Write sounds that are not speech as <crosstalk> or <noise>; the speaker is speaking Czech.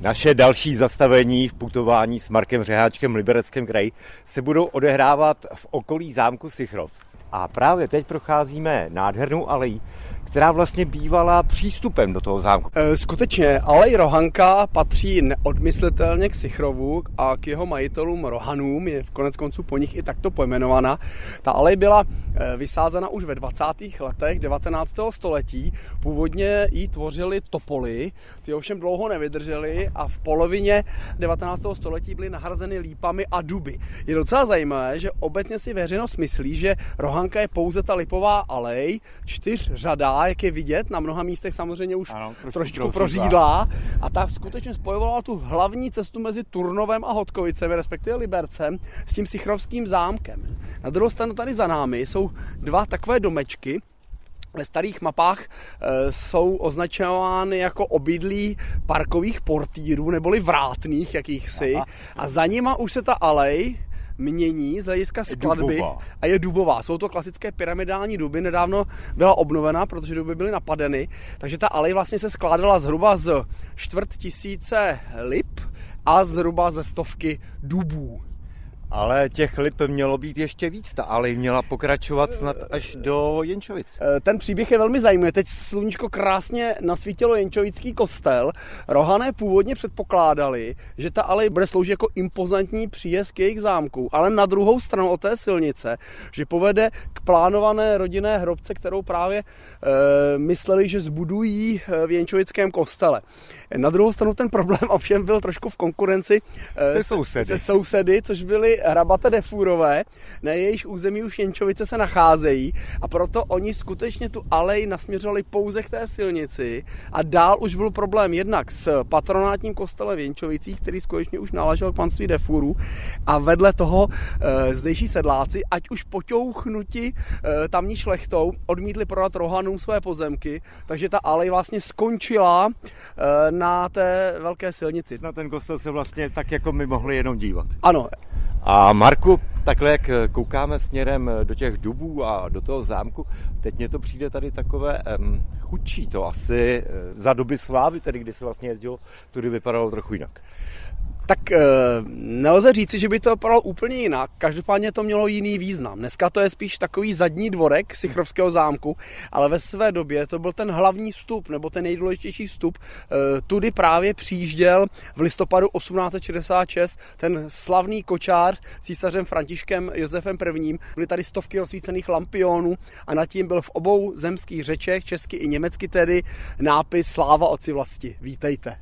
Naše další zastavení v putování s Markem Řeháčkem v Libereckém kraji se budou odehrávat v okolí zámku Sichrov. A právě teď procházíme nádhernou alejí, která vlastně bývala přístupem do toho zámku. E, skutečně, alej Rohanka patří neodmyslitelně k Sichrovu a k jeho majitelům Rohanům, je v konec konců po nich i takto pojmenovaná. Ta alej byla e, vysázena už ve 20. letech 19. století. Původně ji tvořili topoly, ty ovšem dlouho nevydržely a v polovině 19. století byly nahrazeny lípami a duby. Je docela zajímavé, že obecně si veřejnost myslí, že Rohanka je pouze ta lipová alej, čtyř jak je vidět, na mnoha místech samozřejmě už ano, trošičku prořídlá. A ta skutečně spojovala tu hlavní cestu mezi Turnovem a Hodkovicem, respektive Libercem, s tím Sichrovským zámkem. Na druhou stranu tady za námi jsou dva takové domečky, ve starých mapách e, jsou označovány jako obydlí parkových portírů neboli vrátných jakýchsi Aha. a za nima už se ta alej mění z hlediska skladby dubová. a je dubová. Jsou to klasické pyramidální duby, nedávno byla obnovena, protože duby byly napadeny, takže ta alej vlastně se skládala zhruba z čtvrt tisíce lip a zhruba ze stovky dubů. Ale těch lip mělo být ještě víc, ta alej měla pokračovat snad až do Jenčovic. Eh, ten příběh je velmi zajímavý. Teď sluníčko krásně nasvítilo Jenčovický kostel. Rohané původně předpokládali, že ta alej bude sloužit jako impozantní příjezd k jejich zámku, ale na druhou stranu od té silnice, že povede k plánované rodinné hrobce, kterou právě e, mysleli, že zbudují eh, v Jenčovickém kostele. Na druhou stranu ten problém <laughs> ovšem byl trošku v konkurenci e, se sousedy. se sousedy, což byly hrabate defurové, na jejich území už Jenčovice se nacházejí a proto oni skutečně tu alej nasměřovali pouze k té silnici a dál už byl problém jednak s patronátním kostelem v Jenčovicích, který skutečně už náležel k panství defurů a vedle toho e, zdejší sedláci, ať už poťouchnuti e, tamní šlechtou, odmítli prodat Rohanům své pozemky, takže ta alej vlastně skončila e, na té velké silnici. Na ten kostel se vlastně tak jako my mohli jenom dívat. Ano, a Marku, takhle jak koukáme směrem do těch dubů a do toho zámku, teď mně to přijde tady takové um, chudší to asi za doby slávy, tedy kdy se vlastně jezdilo, tudy vypadalo trochu jinak. Tak e, nelze říci, že by to vypadalo úplně jinak. Každopádně to mělo jiný význam. Dneska to je spíš takový zadní dvorek Sichrovského zámku, ale ve své době to byl ten hlavní vstup, nebo ten nejdůležitější vstup. E, tudy právě přijížděl v listopadu 1866 ten slavný kočár s císařem Františkem Josefem I. Byly tady stovky rozsvícených lampionů a nad tím byl v obou zemských řečech, česky i německy tedy, nápis Sláva oci vlasti. Vítejte.